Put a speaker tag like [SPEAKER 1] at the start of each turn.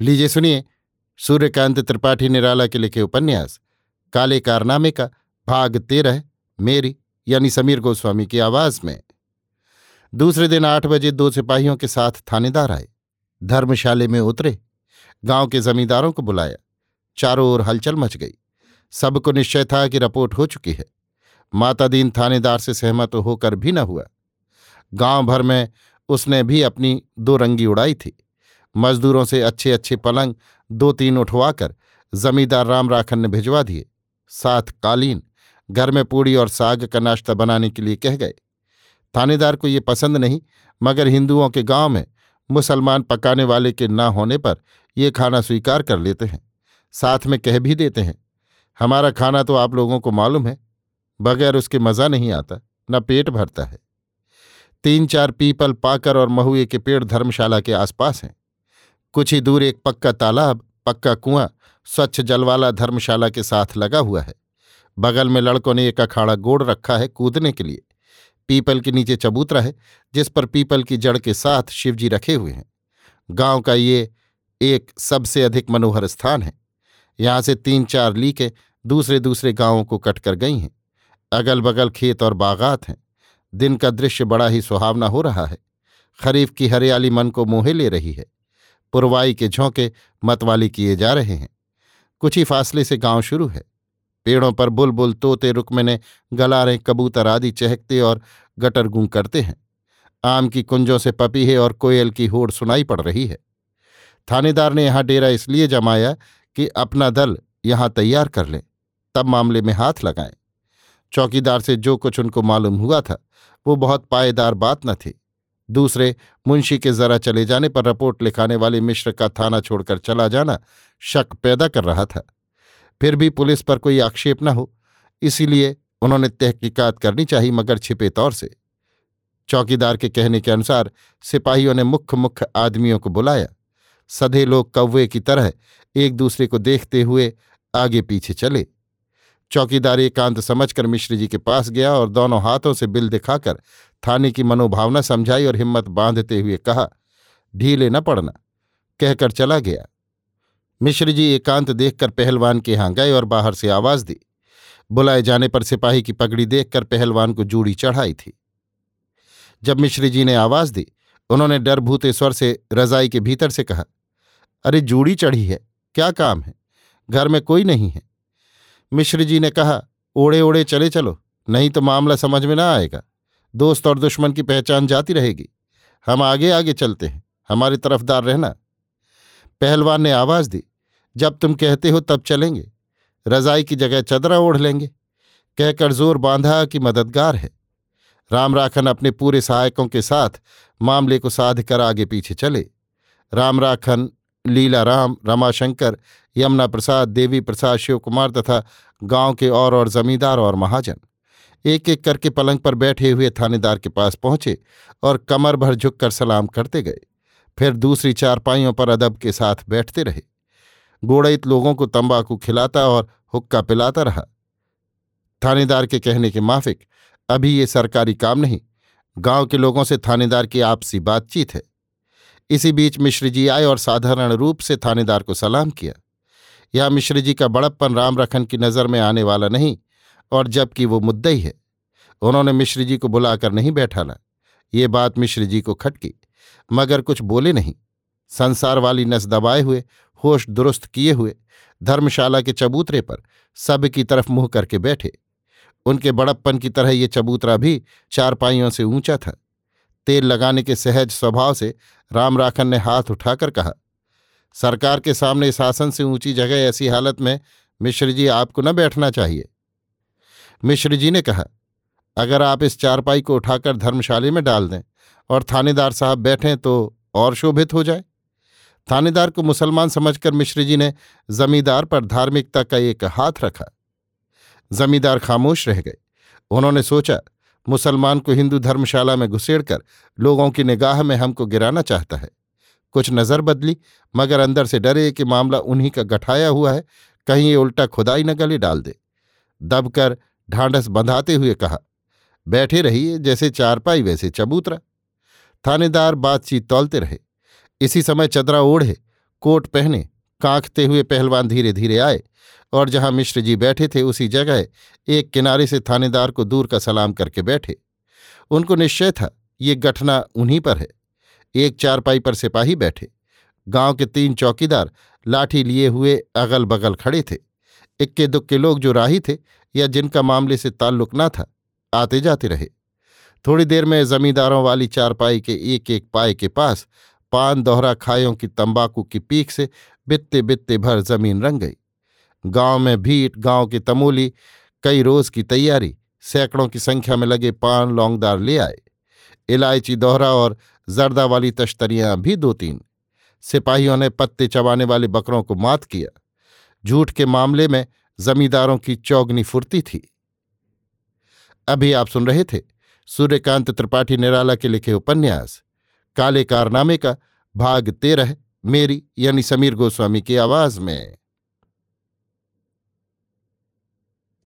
[SPEAKER 1] लीजिए, सुनिए। सूर्यकांत त्रिपाठी निराला के लिखे उपन्यास, काले कारनामे का, भाग तेरह, मेरी, यानी समीर गोस्वामी की आवाज़ में। दूसरे दिन आठ बजे दो सिपाहियों के साथ थानेदार आए। धर्मशाले में उतरे। गाँव के जमींदारों को बुलाया। चारों ओर हलचल मच गई। सबको निश्चय था कि रिपोर्ट हो चुकी है। माता दीन थानेदार से सहमत होकर भी न हुआ। गाँव भर में उसने भी अपनी दो रंगी उड़ाई थी। मजदूरों से अच्छे अच्छे पलंग दो तीन उठवाकर जमींदार राम राखन ने भिजवा दिए। साथ कालीन घर में पूड़ी और साग का नाश्ता बनाने के लिए कह गए। थानेदार को ये पसंद नहीं, मगर हिंदुओं के गाँव में मुसलमान पकाने वाले के न होने पर ये खाना स्वीकार कर लेते हैं। साथ में कह भी देते हैं, हमारा खाना तो आप लोगों को मालूम है, बगैर उसके मज़ा नहीं आता, न पेट भरता है। तीन चार पीपल पाकर और महुए के पेड़ धर्मशाला के आसपास हैं। कुछ ही दूर एक पक्का तालाब, पक्का कुआँ, स्वच्छ जलवाला धर्मशाला के साथ लगा हुआ है। बगल में लड़कों ने एक अखाड़ा गोड़ रखा है कूदने के लिए। पीपल के नीचे चबूतरा है, जिस पर पीपल की जड़ के साथ शिवजी रखे हुए हैं। गाँव का ये एक सबसे अधिक मनोहर स्थान है। यहाँ से तीन चार लीकें दूसरे दूसरे गाँवों को कटकर गई हैं। अगल बगल खेत और बागात हैं। दिन का दृश्य बड़ा ही सुहावना हो रहा है। खरीफ की हरियाली मन को मोहे ले रही है। पुरवाई के झोंके मतवाली किए जा रहे हैं। कुछ ही फासले से गाँव शुरू है। पेड़ों पर बुलबुल तोते रुकमने गलारे, कबूतर आदि चहकते और गटरगूं करते हैं। आम की कुंजों से पपीहे और कोयल की होड़ सुनाई पड़ रही है। थानेदार ने यहाँ डेरा इसलिए जमाया कि अपना दल यहाँ तैयार कर ले, तब मामले में हाथ लगाएँ। चौकीदार से जो कुछ उनको मालूम हुआ था, वो बहुत पायेदार बात न थी। दूसरे, मुंशी के जरा चले जाने पर रिपोर्ट लिखाने वाले मिश्र का थाना छोड़कर चला जाना शक पैदा कर रहा था। फिर भी पुलिस पर कोई आक्षेप न हो, इसीलिए उन्होंने तहकीकात करनी चाहिए मगर छिपे तौर से। चौकीदार के कहने के अनुसार सिपाहियों ने मुख्य मुख्य आदमियों को बुलाया। सधे लोग कौवे की तरह एक दूसरे को देखते हुए आगे पीछे चले। चौकीदार एकांत समझकर मिश्र जी के पास गया और दोनों हाथों से बिल दिखाकर थाने की मनोभावना समझाई और हिम्मत बांधते हुए कहा, ढीले न पड़ना, कहकर चला गया। मिश्र जी एकांत देखकर पहलवान के यहाँ गए और बाहर से आवाज़ दी। बुलाए जाने पर सिपाही की पगड़ी देखकर पहलवान को जूड़ी चढ़ाई थी। जब मिश्र जी ने आवाज़ दी, उन्होंने डर भूते स्वर से रजाई के भीतर से कहा, अरे, जूड़ी चढ़ी है, क्या काम है? घर में कोई नहीं है। मिश्र जी ने कहा ओड़े ओड़े चले चलो, नहीं तो मामला समझ में ना आएगा। दोस्त और दुश्मन की पहचान जाती रहेगी। हम आगे आगे चलते हैं। हमारी तरफदार रहना। पहलवान ने आवाज़ दी, जब तुम कहते हो तब चलेंगे। रजाई की जगह चदरा ओढ़ लेंगे। कहकर ज़ोर बांधा कि मददगार है। राम राखन अपने पूरे सहायकों के साथ मामले को साध कर आगे पीछे चले। राम राखन लीला राम रमाशंकर यमुना प्रसाद देवी प्रसाद शिव कुमार तथा गाँव के और और जमींदार और महाजन। एक एक करके पलंग पर बैठे हुए थानेदार के पास पहुँचे और कमर भर झुककर सलाम करते गए। फिर दूसरी चारपाइयों पर अदब के साथ बैठते रहे। गोड़ित लोगों को तंबाकू खिलाता और हुक्का पिलाता रहा। थानेदार के कहने के माफिक, अभी ये सरकारी काम नहीं। गाँव के लोगों से थानेदार की आपसी बातचीत है। इसी बीच मिश्र जी आए और साधारण रूप से थानेदार को सलाम किया। यह मिश्र जी का बड़प्पन राम रखन की नज़र में आने वाला नहीं और जबकि वो मुद्दई है। उन्होंने मिश्र जी को बुलाकर नहीं बैठाला ये बात मिश्र जी को खटकी, मगर कुछ बोले नहीं। संसार वाली नस दबाए हुए, होश दुरुस्त किए हुए, धर्मशाला के चबूतरे पर सब की तरफ़ मुँह करके बैठे। उनके बड़प्पन की तरह ये चबूतरा भी चारपाइयों से ऊँचा था। तेल लगाने के सहज स्वभाव से राम राखन ने हाथ उठाकर कहा, सरकार के सामने शासन से ऊँची जगह ऐसी हालत में मिश्र जी आपको न बैठना चाहिए। मिश्र जी ने कहा, अगर आप इस चारपाई को उठाकर धर्मशाले में डाल दें और थानेदार साहब बैठें तो और शोभित हो जाए। थानेदार को मुसलमान समझकर मिश्र जी ने जमींदार पर धार्मिकता का एक हाथ रखा। जमींदार खामोश रह गए। उन्होंने सोचा, मुसलमान को हिंदू धर्मशाला में घुसेड़कर लोगों की निगाह में हमको गिराना चाहता है। कुछ नज़र बदली, मगर अंदर से डरे कि मामला उन्हीं का गठाया हुआ है। कहीं ये उल्टा खुदाई न गले डाल दे। दबकर ढांढस बंधाते हुए कहा, बैठे रहिए, जैसे चारपाई, वैसे चबूतरा। थानेदार बातचीत तौलते रहे। इसी समय चदरा ओढ़े, कोट पहने, कांखते हुए पहलवान धीरे धीरे आए और जहाँ मिश्र जी बैठे थे, उसी जगह एक किनारे से थानेदार को दूर का सलाम करके बैठे। उनको निश्चय था, ये गठना उन्हीं पर है। एक चारपाई पर सिपाही बैठे। गाँव के तीन चौकीदार लाठी लिए हुए अगल बगल खड़े थे। इक्के दुक्के लोग जो राही थे या जिनका मामले से ताल्लुक न था, आते जाते रहे। थोड़ी देर में जमींदारों वाली चारपाई के एक एक पाए के पास पान दोहरा खायों की तंबाकू की पीक से बित्ते बित्ते भर ज़मीन रंग गई। गाँव में भीट, गाँव के तमोली, कई रोज की तैयारी, सैकड़ों की संख्या में लगे पान लौंगदार ले आए। इलायची दोहरा और जर्दा वाली तश्तरियाँ भी दो तीन सिपाहियों ने पत्ते चबाने वाले बकरों को मात किया। झूठ के मामले में जमींदारों की चौगनी फुर्ती थी। अभी आप सुन रहे थे सूर्यकांत त्रिपाठी निराला के लिखे उपन्यास, काले कारनामे का भाग तेरह, मेरी यानी समीर गोस्वामी की आवाज़ में।